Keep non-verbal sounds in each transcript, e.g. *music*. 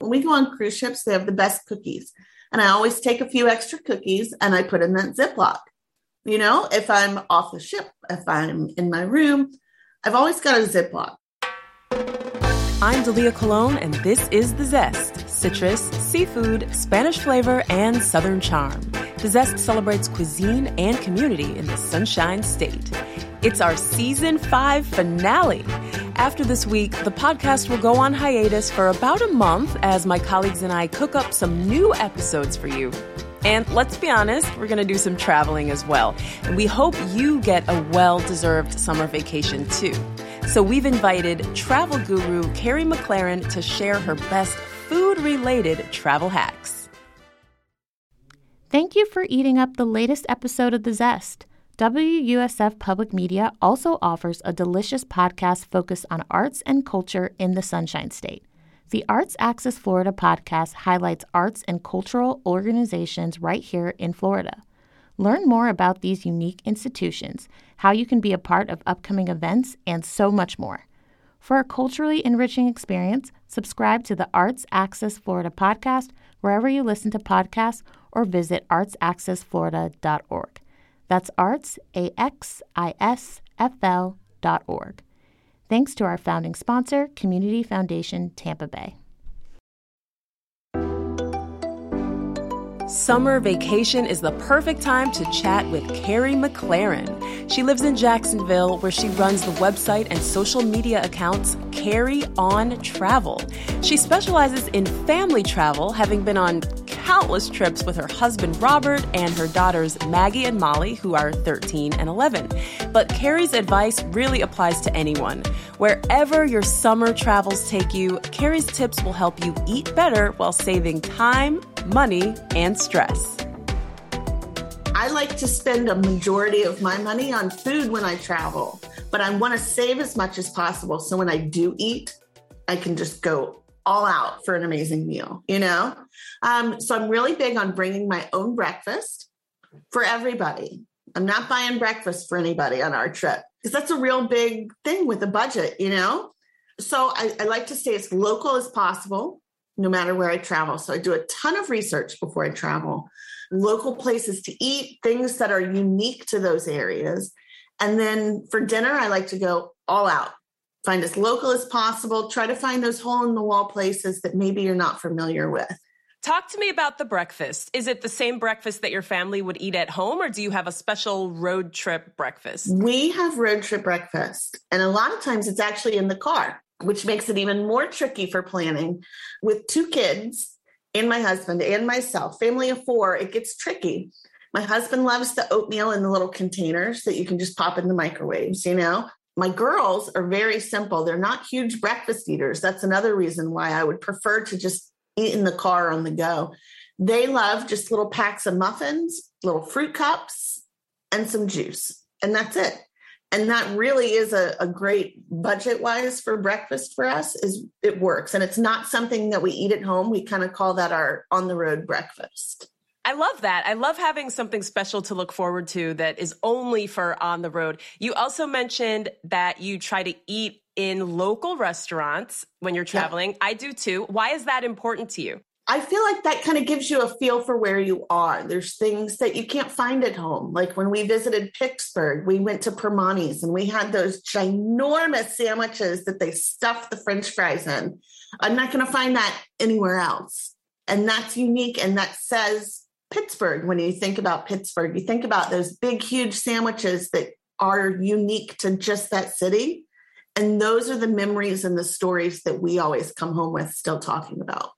When we go on cruise ships, they have the best cookies. And I always take a few extra cookies and I put in that Ziploc. You know, if I'm off the ship, if I'm in my room, I've always got a Ziploc. I'm Dalia Colon, and this is The Zest citrus, seafood, Spanish flavor, and Southern charm. The Zest celebrates cuisine and community in the Sunshine State. It's our season five finale. After this week, the podcast will go on hiatus for about a month as my colleagues and I cook up some new episodes for you. And let's be honest, we're going to do some traveling as well. And we hope you get a well deserved summer vacation too. So we've invited travel guru Carrie McLaren to share her best food related travel hacks. Thank you for eating up the latest episode of The Zest. WUSF Public Media also offers a delicious podcast focused on arts and culture in the Sunshine State. The Arts Axis Florida podcast highlights arts and cultural organizations right here in Florida. Learn more about these unique institutions, how you can be a part of upcoming events, and so much more. For a culturally enriching experience, subscribe to the Arts Axis Florida podcast wherever you listen to podcasts or visit artsaccessflorida.org. That's arts, A-X-I-S-F-L dot org. Thanks to our founding sponsor, Community Foundation Tampa Bay. Summer vacation is the perfect time to chat with Carrie McLaren. She lives in Jacksonville, where she runs the website and social media accounts Carrie on Travel. She specializes in family travel, having been on countless trips with her husband Robert and her daughters Maggie and Molly, who are 13 and 11. But Carrie's advice really applies to anyone. Wherever your summer travels take you, Carrie's tips will help you eat better while saving time, money, and stress. I like to spend a majority of my money on food when I travel, but I want to save as much as possible. So when I do eat, I can just go all out for an amazing meal, you know? Um, so I'm really big on bringing my own breakfast for everybody. I'm not buying breakfast for anybody on our trip because that's a real big thing with a budget, you know? So I, I like to stay as local as possible no matter where I travel. So I do a ton of research before I travel, local places to eat, things that are unique to those areas. And then for dinner, I like to go all out, find as local as possible, try to find those hole in the wall places that maybe you're not familiar with. Talk to me about the breakfast. Is it the same breakfast that your family would eat at home, or do you have a special road trip breakfast? We have road trip breakfast, and a lot of times it's actually in the car which makes it even more tricky for planning. With two kids and my husband and myself, family of four, it gets tricky. My husband loves the oatmeal in the little containers that you can just pop in the microwaves, you know? My girls are very simple. They're not huge breakfast eaters. That's another reason why I would prefer to just eat in the car on the go. They love just little packs of muffins, little fruit cups, and some juice. And that's it and that really is a, a great budget wise for breakfast for us is it works and it's not something that we eat at home we kind of call that our on the road breakfast I love that. I love having something special to look forward to that is only for on the road. You also mentioned that you try to eat in local restaurants when you're traveling. Yeah. I do too. Why is that important to you? I feel like that kind of gives you a feel for where you are. There's things that you can't find at home. Like when we visited Pittsburgh, we went to Primanti's and we had those ginormous sandwiches that they stuff the french fries in. I'm not going to find that anywhere else. And that's unique. And that says Pittsburgh. When you think about Pittsburgh, you think about those big, huge sandwiches that are unique to just that city. And those are the memories and the stories that we always come home with still talking about.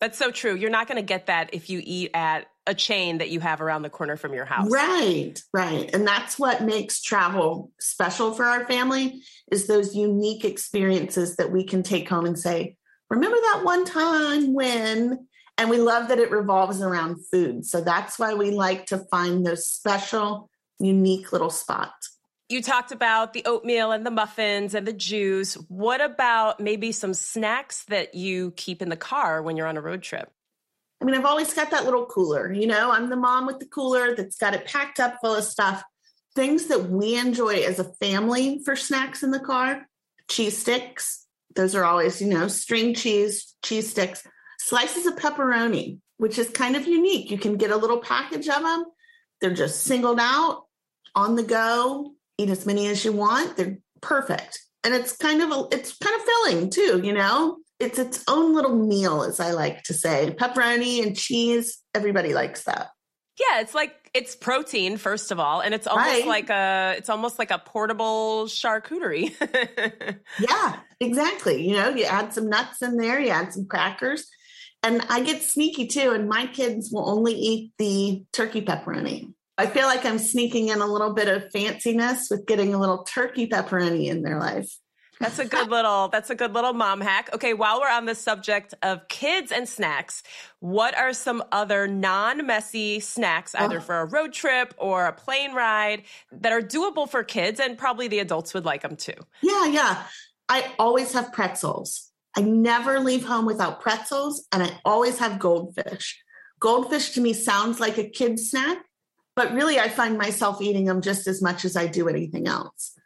That's so true. You're not going to get that if you eat at a chain that you have around the corner from your house. Right, right. And that's what makes travel special for our family is those unique experiences that we can take home and say, remember that one time when and we love that it revolves around food. So that's why we like to find those special unique little spots. You talked about the oatmeal and the muffins and the juice. What about maybe some snacks that you keep in the car when you're on a road trip? I mean, I've always got that little cooler. You know, I'm the mom with the cooler that's got it packed up full of stuff. Things that we enjoy as a family for snacks in the car cheese sticks. Those are always, you know, string cheese, cheese sticks, slices of pepperoni, which is kind of unique. You can get a little package of them. They're just singled out on the go. Eat as many as you want. They're perfect. And it's kind of a, it's kind of filling too, you know? It's its own little meal, as I like to say. Pepperoni and cheese, everybody likes that. Yeah, it's like it's protein first of all, and it's almost right. like a it's almost like a portable charcuterie. *laughs* yeah, exactly. You know, you add some nuts in there, you add some crackers, and I get sneaky too. And my kids will only eat the turkey pepperoni. I feel like I'm sneaking in a little bit of fanciness with getting a little turkey pepperoni in their life. That's a good little that's a good little mom hack. Okay, while we're on the subject of kids and snacks, what are some other non-messy snacks either oh. for a road trip or a plane ride that are doable for kids and probably the adults would like them too? Yeah, yeah. I always have pretzels. I never leave home without pretzels and I always have goldfish. Goldfish to me sounds like a kid snack, but really I find myself eating them just as much as I do anything else.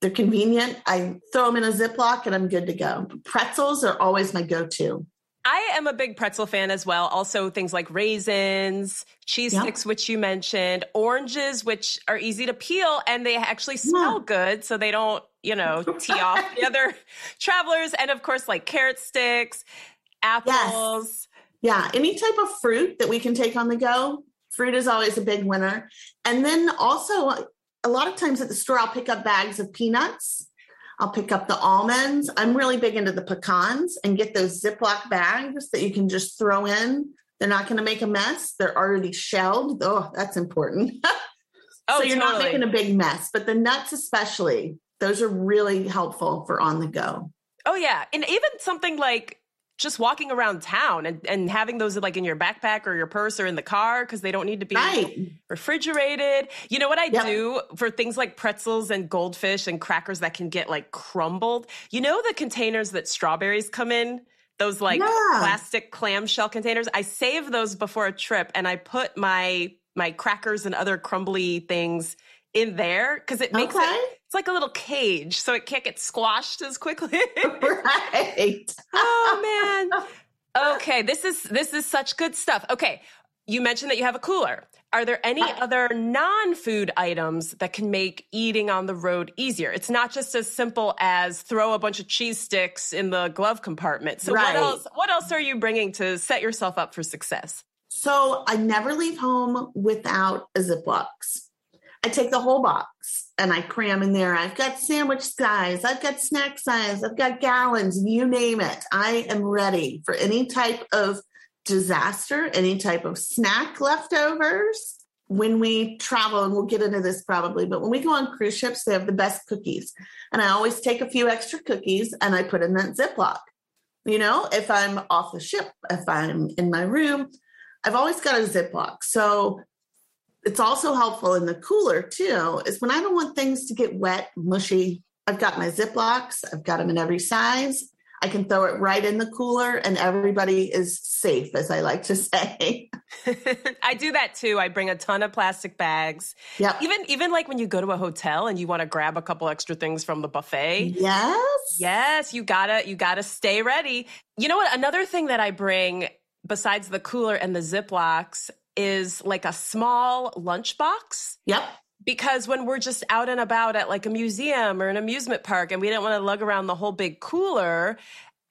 They're convenient. I throw them in a Ziploc and I'm good to go. Pretzels are always my go to. I am a big pretzel fan as well. Also, things like raisins, cheese yep. sticks, which you mentioned, oranges, which are easy to peel and they actually smell yeah. good. So they don't, you know, *laughs* tee off the other travelers. And of course, like carrot sticks, apples. Yes. Yeah. Any type of fruit that we can take on the go. Fruit is always a big winner. And then also, a lot of times at the store, I'll pick up bags of peanuts. I'll pick up the almonds. I'm really big into the pecans and get those Ziploc bags that you can just throw in. They're not going to make a mess. They're already shelled. Oh, that's important. *laughs* oh, so you're totally. not making a big mess. But the nuts, especially, those are really helpful for on the go. Oh, yeah. And even something like just walking around town and, and having those like in your backpack or your purse or in the car because they don't need to be right. refrigerated. You know what I yep. do for things like pretzels and goldfish and crackers that can get like crumbled? You know the containers that strawberries come in? Those like yeah. plastic clamshell containers. I save those before a trip and I put my my crackers and other crumbly things in there because it makes okay. it it's like a little cage so it can't get squashed as quickly. *laughs* *laughs* Right. Oh *laughs* man. Okay this is this is such good stuff. Okay you mentioned that you have a cooler. Are there any other non-food items that can make eating on the road easier? It's not just as simple as throw a bunch of cheese sticks in the glove compartment. So right. what else what else are you bringing to set yourself up for success? So i never leave home without a ziplocs I take the whole box and I cram in there. I've got sandwich size, I've got snack size, I've got gallons, you name it. I am ready for any type of disaster, any type of snack leftovers. When we travel, and we'll get into this probably, but when we go on cruise ships, they have the best cookies. And I always take a few extra cookies and I put in that Ziploc. You know, if I'm off the ship, if I'm in my room, I've always got a Ziploc. So it's also helpful in the cooler too, is when I don't want things to get wet, mushy. I've got my Ziplocs, I've got them in every size. I can throw it right in the cooler and everybody is safe, as I like to *laughs* say. *laughs* I do that too. I bring a ton of plastic bags. Yeah. Even even like when you go to a hotel and you want to grab a couple extra things from the buffet. Yes. Yes, you gotta you gotta stay ready. You know what? Another thing that I bring besides the cooler and the Ziplocs is like a small lunchbox. Yep. Because when we're just out and about at like a museum or an amusement park and we don't want to lug around the whole big cooler,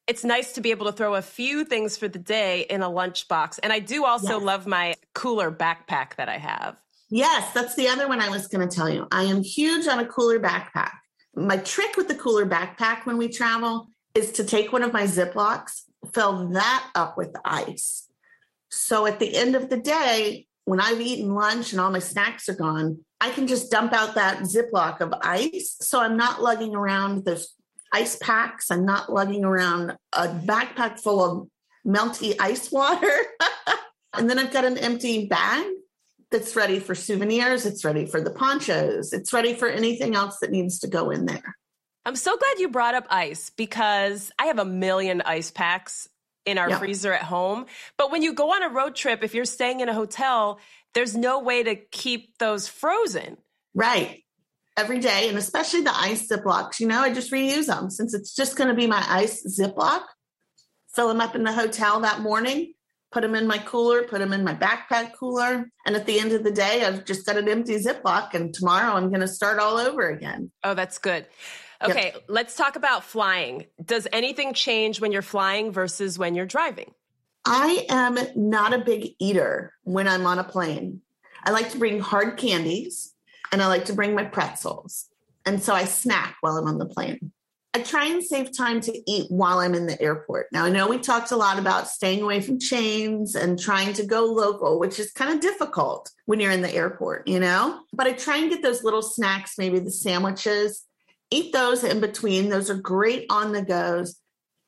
it's nice to be able to throw a few things for the day in a lunchbox. And I do also yes. love my cooler backpack that I have. Yes, that's the other one I was going to tell you. I am huge on a cooler backpack. My trick with the cooler backpack when we travel is to take one of my Ziplocs, fill that up with ice, so at the end of the day, when I've eaten lunch and all my snacks are gone, I can just dump out that Ziploc of ice. So I'm not lugging around those ice packs. I'm not lugging around a backpack full of melty ice water. *laughs* and then I've got an empty bag that's ready for souvenirs. It's ready for the ponchos. It's ready for anything else that needs to go in there. I'm so glad you brought up ice because I have a million ice packs in our yeah. freezer at home. But when you go on a road trip, if you're staying in a hotel, there's no way to keep those frozen. Right. Every day, and especially the ice Ziplocs, you know, I just reuse them since it's just going to be my ice Ziploc fill them up in the hotel that morning, put them in my cooler, put them in my backpack cooler. And at the end of the day, I've just got an empty Ziploc. And tomorrow I'm going to start all over again. Oh, that's good. Okay, yep. let's talk about flying. Does anything change when you're flying versus when you're driving? I am not a big eater when I'm on a plane. I like to bring hard candies and I like to bring my pretzels. And so I snack while I'm on the plane. I try and save time to eat while I'm in the airport. Now, I know we talked a lot about staying away from chains and trying to go local, which is kind of difficult when you're in the airport, you know? But I try and get those little snacks, maybe the sandwiches, eat those in between. Those are great on the goes.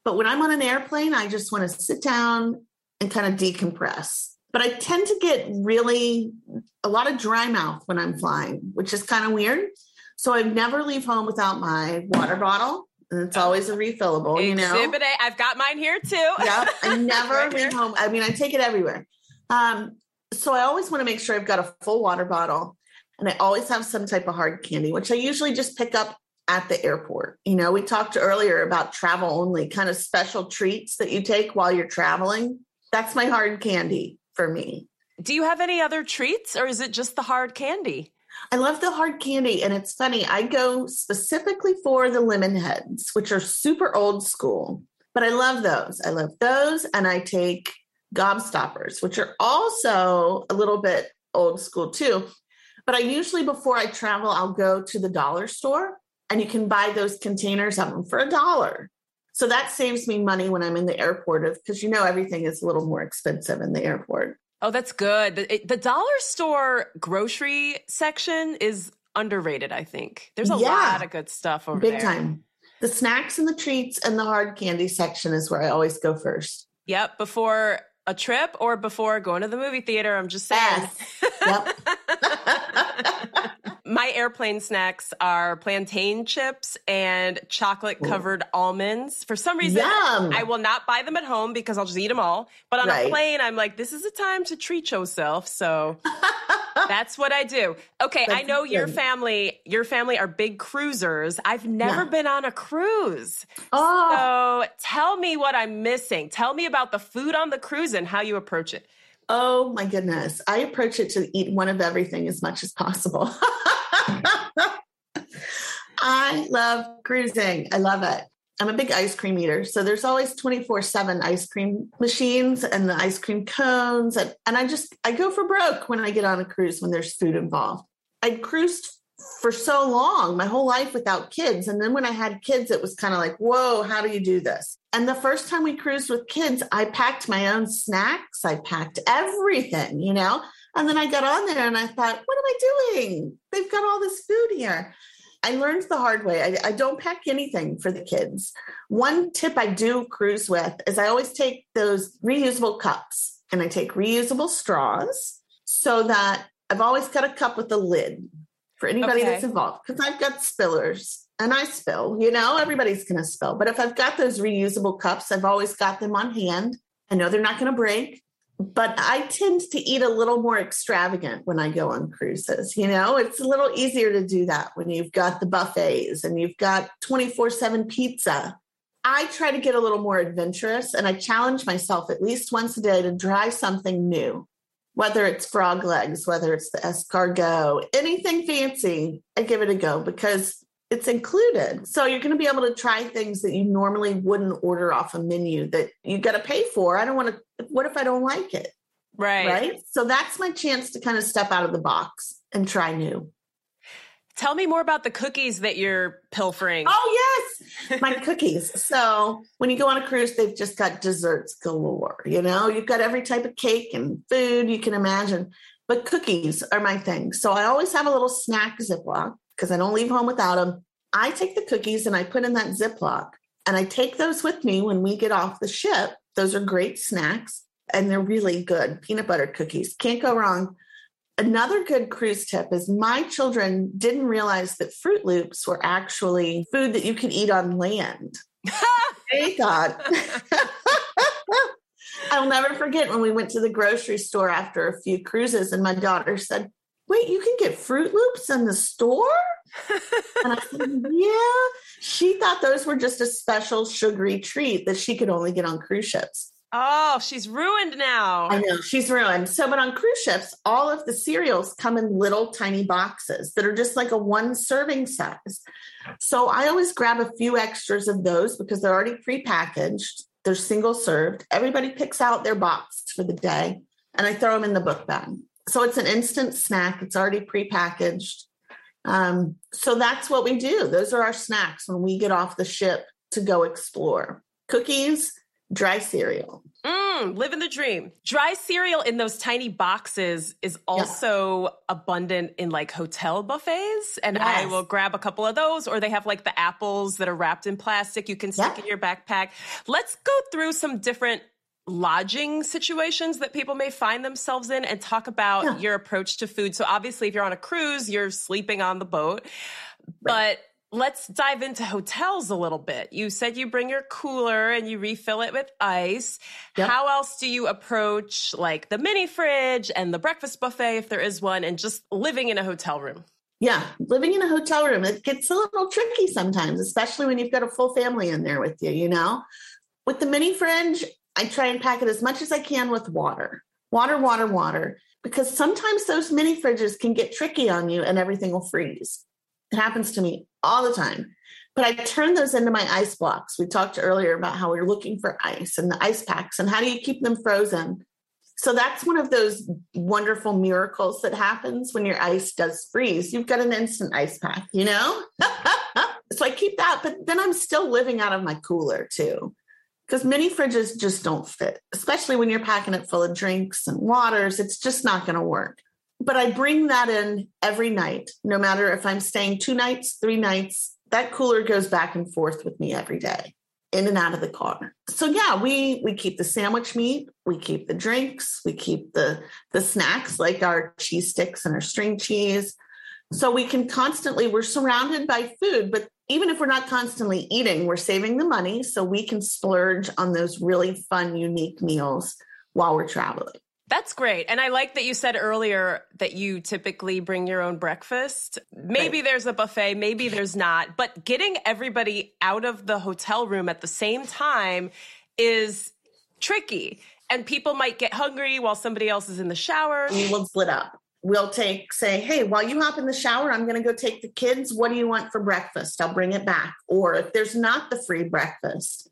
But when I'm on an airplane, I just want to sit down and kind of decompress. But I tend to get really a lot of dry mouth when I'm flying, which is kind of weird. So I never leave home without my water bottle and it's always a refillable, you know. Exhibit A. I've got mine here too. *laughs* yeah, I *laughs* never right leave home. I mean, I take it everywhere. Um, so I always want to make sure I've got a full water bottle, and I always have some type of hard candy, which I usually just pick up at the airport. You know, we talked earlier about travel only kind of special treats that you take while you're traveling. That's my hard candy for me. Do you have any other treats, or is it just the hard candy? I love the hard candy. And it's funny, I go specifically for the Lemonheads, which are super old school, but I love those. I love those. And I take gobstoppers, which are also a little bit old school too. But I usually, before I travel, I'll go to the dollar store and you can buy those containers of them for a dollar. So that saves me money when I'm in the airport because you know everything is a little more expensive in the airport. Oh, that's good. The, the, dollar store grocery section is underrated, I think. There's a yeah, lot of good stuff over big there. Big time. The snacks and the treats and the hard candy section is where I always go first. Yep, before a trip or before going to the movie theater. I'm just saying. Yes. Yep. *laughs* *laughs* my airplane snacks are plantain chips and chocolate covered almonds. For some reason, Yum. I will not buy them at home because I'll just eat them all. But on right. a plane, I'm like, this is a time to treat yourself. So *laughs* that's what I do. Okay, that's I know good. your family, your family are big cruisers. I've never yeah. been on a cruise. Oh. So tell me what I'm missing. Tell me about the food on the cruise and how you approach it. Oh my goodness. I approach it to eat one of everything as much as possible. *laughs* I love cruising. I love it. I'm a big ice cream eater. So there's always 24 7 ice cream machines and the ice cream cones. And, and I just, I go for broke when I get on a cruise when there's food involved. I cruised for so long, my whole life without kids. And then when I had kids, it was kind of like, whoa, how do you do this? And the first time we cruised with kids, I packed my own snacks, I packed everything, you know? And then I got on there and I thought, what am I doing? They've got all this food here. I learned the hard way. I, I, don't pack anything for the kids. One tip I do cruise with is I always take those reusable cups and I take reusable straws so that I've always got a cup with a lid for anybody okay. that's involved because I've got spillers and I spill, you know, everybody's going to spill. But if I've got those reusable cups, I've always got them on hand. I know they're not going to break but I tend to eat a little more extravagant when I go on cruises. You know, it's a little easier to do that when you've got the buffets and you've got 24 7 pizza. I try to get a little more adventurous and I challenge myself at least once a day to try something new, whether it's frog legs, whether it's the escargot, anything fancy, I give it a go because it's included. So you're going to be able to try things that you normally wouldn't order off a menu that you got to pay for. I don't want to, what if I don't like it? Right. Right. So that's my chance to kind of step out of the box and try new. Tell me more about the cookies that you're pilfering. Oh, yes, my cookies. So, when you go on a cruise, they've just got desserts galore. You know, you've got every type of cake and food you can imagine, but cookies are my thing. So, I always have a little snack Ziploc because I don't leave home without them. I take the cookies and I put in that Ziploc and I take those with me when we get off the ship. Those are great snacks and they're really good. Peanut butter cookies. Can't go wrong. Another good cruise tip is my children didn't realize that Froot Loops were actually food that you could eat on land. *laughs* they thought. *laughs* I'll never forget when we went to the grocery store after a few cruises and my daughter said, wait, you can get Froot Loops in the store? *laughs* and I said, Yeah. She thought those were just a special sugary treat that she could only get on cruise ships. Oh, she's ruined now. I know she's ruined. So, but on cruise ships, all of the cereals come in little tiny boxes that are just like a one serving size. So I always grab a few extras of those because they're already prepackaged. They're single served. Everybody picks out their box for the day and I throw them in the book bag. So it's an instant snack. It's already prepackaged. Um, so that's what we do. Those are our snacks when we get off the ship to go explore. Cookies, dry cereal. Mm, living the dream. Dry cereal in those tiny boxes is also yeah. abundant in like hotel buffets. And yes. I will grab a couple of those, or they have like the apples that are wrapped in plastic you can stick yeah. in your backpack. Let's go through some different lodging situations that people may find themselves in and talk about yeah. your approach to food. So obviously if you're on a cruise, you're sleeping on the boat. Right. But let's dive into hotels a little bit. You said you bring your cooler and you refill it with ice. Yep. How else do you approach like the mini fridge and the breakfast buffet if there is one and just living in a hotel room? Yeah, living in a hotel room, it gets a little tricky sometimes, especially when you've got a full family in there with you, you know? With the mini fridge, I try and pack it as much as I can with water. Water, water, water, because sometimes those mini fridges can get tricky on you and everything will freeze. It happens to me all the time. But I turn those into my ice blocks. We talked earlier about how we're looking for ice and the ice packs and how do you keep them frozen. So that's one of those wonderful miracles that happens when your ice does freeze. You've got an instant ice pack, you know? *laughs* so I keep that, but then I'm still living out of my cooler too. Because mini fridges just don't fit, especially when you're packing it full of drinks and waters. It's just not going to work but I bring that in every night, no matter if I'm staying two nights, three nights, that cooler goes back and forth with me every day in and out of the car. So yeah, we we keep the sandwich meat, we keep the drinks, we keep the the snacks like our cheese sticks and our string cheese. So we can constantly we're surrounded by food, but even if we're not constantly eating, we're saving the money so we can splurge on those really fun unique meals while we're traveling. That's great. And I like that you said earlier that you typically bring your own breakfast. Maybe right. there's a buffet, maybe there's not, but getting everybody out of the hotel room at the same time is tricky. And people might get hungry while somebody else is in the shower. We will split up. We'll take, say, hey, while you hop in the shower, I'm going to go take the kids. What do you want for breakfast? I'll bring it back. Or if there's not the free breakfast,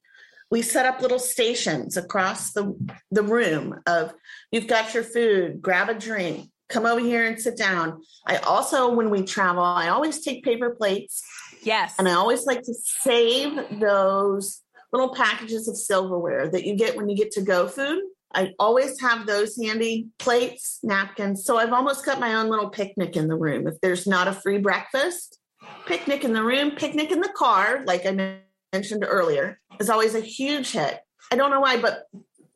we set up little stations across the, the room of you've got your food, grab a drink, come over here and sit down. I also, when we travel, I always take paper plates. Yes. And I always like to save those little packages of silverware that you get when you get to go food. I always have those handy plates, napkins. So I've almost got my own little picnic in the room. If there's not a free breakfast, picnic in the room, picnic in the car, like I mentioned earlier, is always a huge hit. I don't know why, but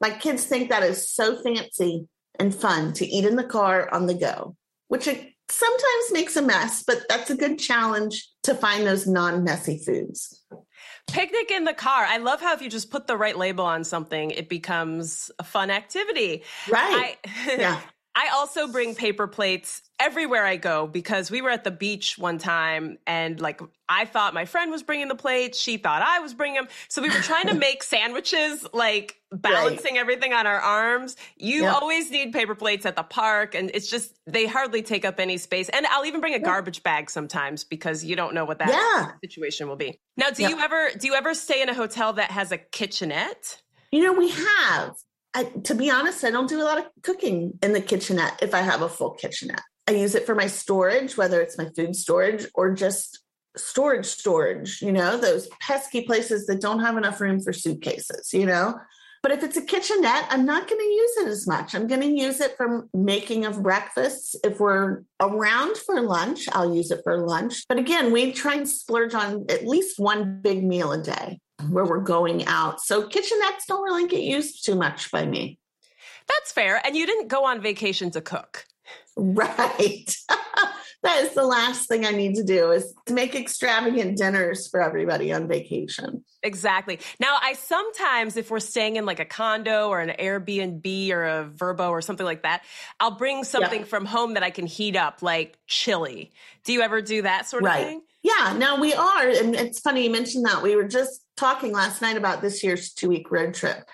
my kids think that is so fancy and fun to eat in the car on the go, which it sometimes makes a mess, but that's a good challenge to find those non messy foods. Picnic in the car. I love how if you just put the right label on something, it becomes a fun activity. Right. I, *laughs* yeah. I also bring paper plates everywhere I go because we were at the beach one time and like I thought my friend was bringing the plates, she thought I was bringing them. So we were trying to *laughs* make sandwiches, like balancing right. everything on our arms. You always need paper plates at the park and it's just they hardly take up any space. And I'll even bring a garbage bag sometimes because you don't know what that yeah. situation will be. Now, do you ever do you ever stay in a hotel that has a kitchenette? You know, we have. I, to be honest, I don't do a lot of cooking in the kitchenette if I have a full kitchenette. I use it for my storage, whether it's my food storage or just storage storage, you know, those pesky places that don't have enough room for suitcases, you know. But if it's a kitchenette, I'm not going to use it as much. I'm going to use it for making of breakfasts. If we're around for lunch, I'll use it for lunch. But again, we try and splurge on at least one big meal a day where we're going out. So kitchenettes don't really get used too much by me. That's fair. And you didn't go on vacation to cook. Right. *laughs* that is the last thing I need to do is to make extravagant dinners for everybody on vacation. Exactly. Now, I sometimes, if we're staying in like a condo or an Airbnb or a Vrbo or something like that, I'll bring something from home that I can heat up, like chili. Do you ever do that sort of right. thing? Yeah, now we are. And it's funny you mentioned that. We were just talking last night about this year's two week road trip.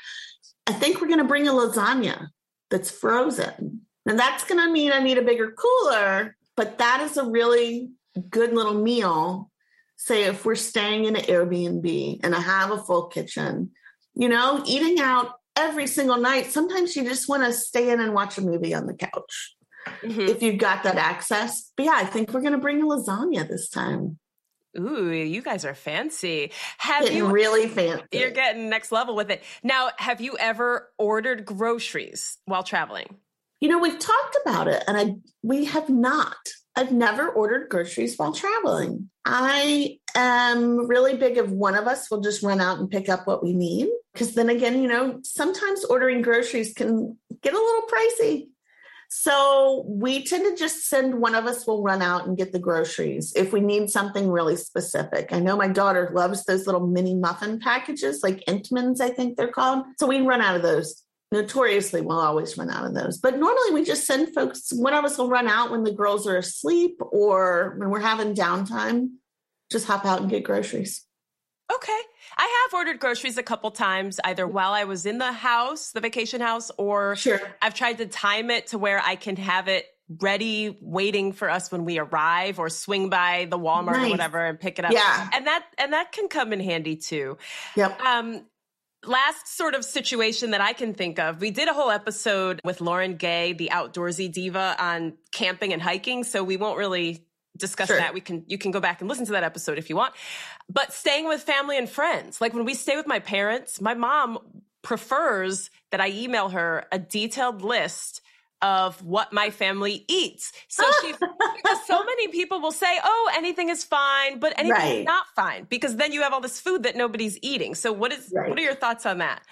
I think we're going to bring a lasagna that's frozen. And that's going to mean I need a bigger cooler, but that is a really good little meal. Say, if we're staying in an Airbnb and I have a full kitchen, you know, eating out every single night, sometimes you just want to stay in and watch a movie on the couch mm-hmm. if you've got that access. But yeah, I think we're going to bring a lasagna this time. Ooh, you guys are fancy. Have getting you really fancy? You're getting next level with it. Now, have you ever ordered groceries while traveling? You know, we've talked about it and I we have not. I've never ordered groceries while traveling. I am really big if one of us will just run out and pick up what we need. Because then again, you know, sometimes ordering groceries can get a little pricey. So we tend to just send one of us will run out and get the groceries if we need something really specific. I know my daughter loves those little mini muffin packages, like Entenmann's, I think they're called. So we run out of those. Notoriously, we'll always run out of those. But normally we just send folks, one of us will run out when the girls are asleep or when we're having downtime, just hop out and get groceries. Okay. I have ordered groceries a couple times, either while I was in the house, the vacation house, or sure. I've tried to time it to where I can have it ready waiting for us when we arrive or swing by the Walmart nice. or whatever and pick it up. Yeah. And that and that can come in handy too. Yep. Um last sort of situation that I can think of, we did a whole episode with Lauren Gay, the outdoorsy diva, on camping and hiking. So we won't really discuss sure. that. We can you can go back and listen to that episode if you want. But staying with family and friends, like when we stay with my parents, my mom prefers that I email her a detailed list of what my family eats. So *laughs* she because so many people will say, "Oh, anything is fine," but anything right. is not fine because then you have all this food that nobody's eating. So what is right. what are your thoughts on that?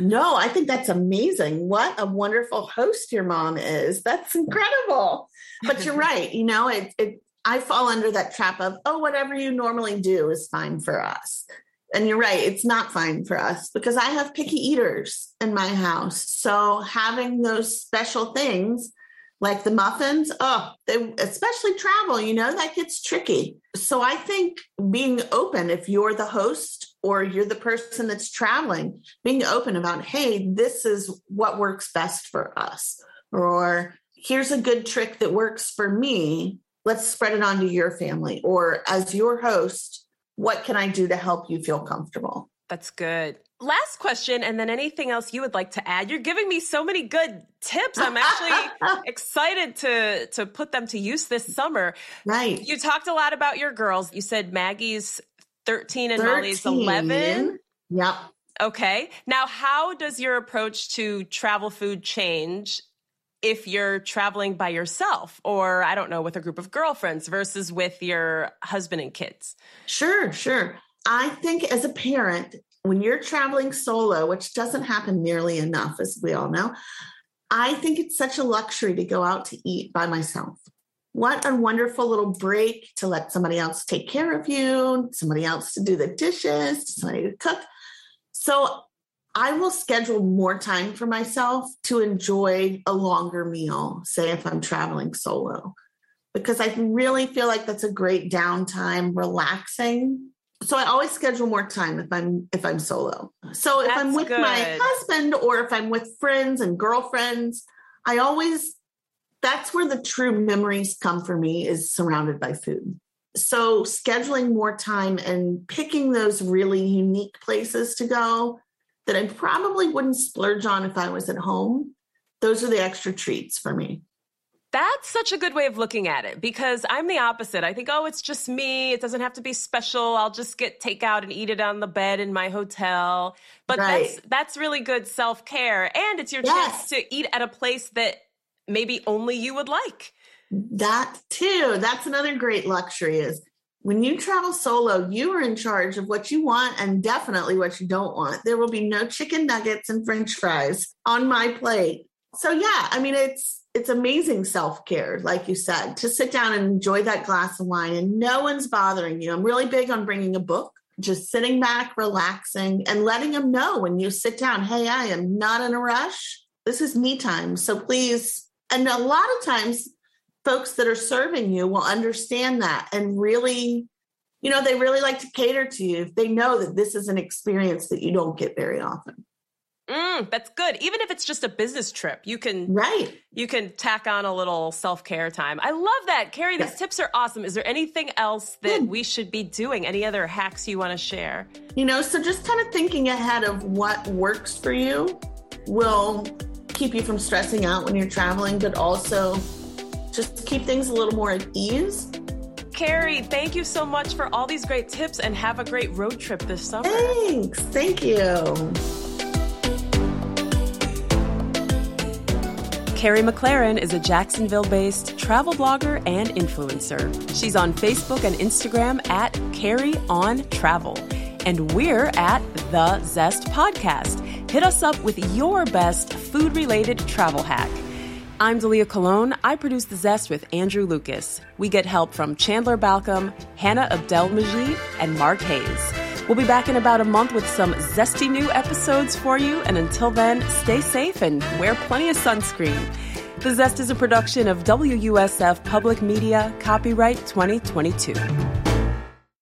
No, I think that's amazing. What a wonderful host your mom is. That's incredible. But you're *laughs* right. You know, it it I fall under that trap of, oh, whatever you normally do is fine for us. And you're right, it's not fine for us because I have picky eaters in my house. So having those special things like the muffins, oh, they especially travel, you know, that gets tricky. So I think being open, if you're the host or you're the person that's traveling, being open about, hey, this is what works best for us, or here's a good trick that works for me let's spread it on to your family or as your host what can i do to help you feel comfortable? That's good. Last question and then anything else you would like to add? You're giving me so many good tips. I'm actually *laughs* excited to to put them to use this summer. Right you talked a lot about your girls. You said maggie's 13 and 13. molly's 11 yep. Okay. Now how does your approach to travel food change if you're traveling by yourself or I don't know with a group of girlfriends versus with your husband and kids? Sure, sure. I think as a parent, when you're traveling solo, which doesn't happen nearly enough, as we all know, I think it's such a luxury to go out to eat by myself. What a wonderful little break to let somebody else take care of you, somebody else to do the dishes, somebody to cook. So I will schedule more time for myself to enjoy a longer meal, say if I'm traveling solo, because I really feel like that's a great downtime, relaxing. So I always schedule more time if I'm if I'm solo. So if that's I'm with good. my husband or if I'm with friends and girlfriends, I always that's where the true memories come for me is surrounded by food. So scheduling more time and picking those really unique places to go that I probably wouldn't splurge on if I was at home. Those are the extra treats for me. That's such a good way of looking at it because I'm the opposite. I think, oh, it's just me. It doesn't have to be special. I'll just get takeout and eat it on the bed in my hotel. But right. that's that's really good self care, and it's your yes. chance to eat at a place that maybe only you would like. That too. That's another great luxury is when you travel solo, you are in charge of what you want and definitely what you don't want. There will be no chicken nuggets and french fries on my plate. So, yeah, I mean, it's it's amazing self-care like you said to sit down and enjoy that glass of wine and no one's bothering you i'm really big on bringing a book just sitting back relaxing and letting them know when you sit down hey i am not in a rush this is me time so please and a lot of times folks that are serving you will understand that and really you know they really like to cater to you if they know that this is an experience that you don't get very often Mm, that's good. Even if it's just a business trip, you can right. You can tack on a little self care time. I love that, Carrie. These tips are awesome. Is there anything else that we should be doing? Any other hacks you want to share? You know, so just kind of thinking ahead of what works for you will keep you from stressing out when you're traveling, but also just keep things a little more at ease. Carrie, thank you so much for all these great tips and have a great road trip this summer. Thanks. Thank you. Carrie McLaren is a Jacksonville based travel blogger and influencer. She's on Facebook and Instagram at Carrie on Travel. And we're at The Zest Podcast. Hit us up with your best food related travel hack. I'm Dalia Colon. I produce The Zest with Andrew Lucas. We get help from Chandler Balcom, Hannah Abdelmajid, and Mark Hayes. We'll be back in about a month with some zesty new episodes for you. And until then, stay safe and wear plenty of sunscreen. The Zest is a production of WUSF Public Media, copyright 2022.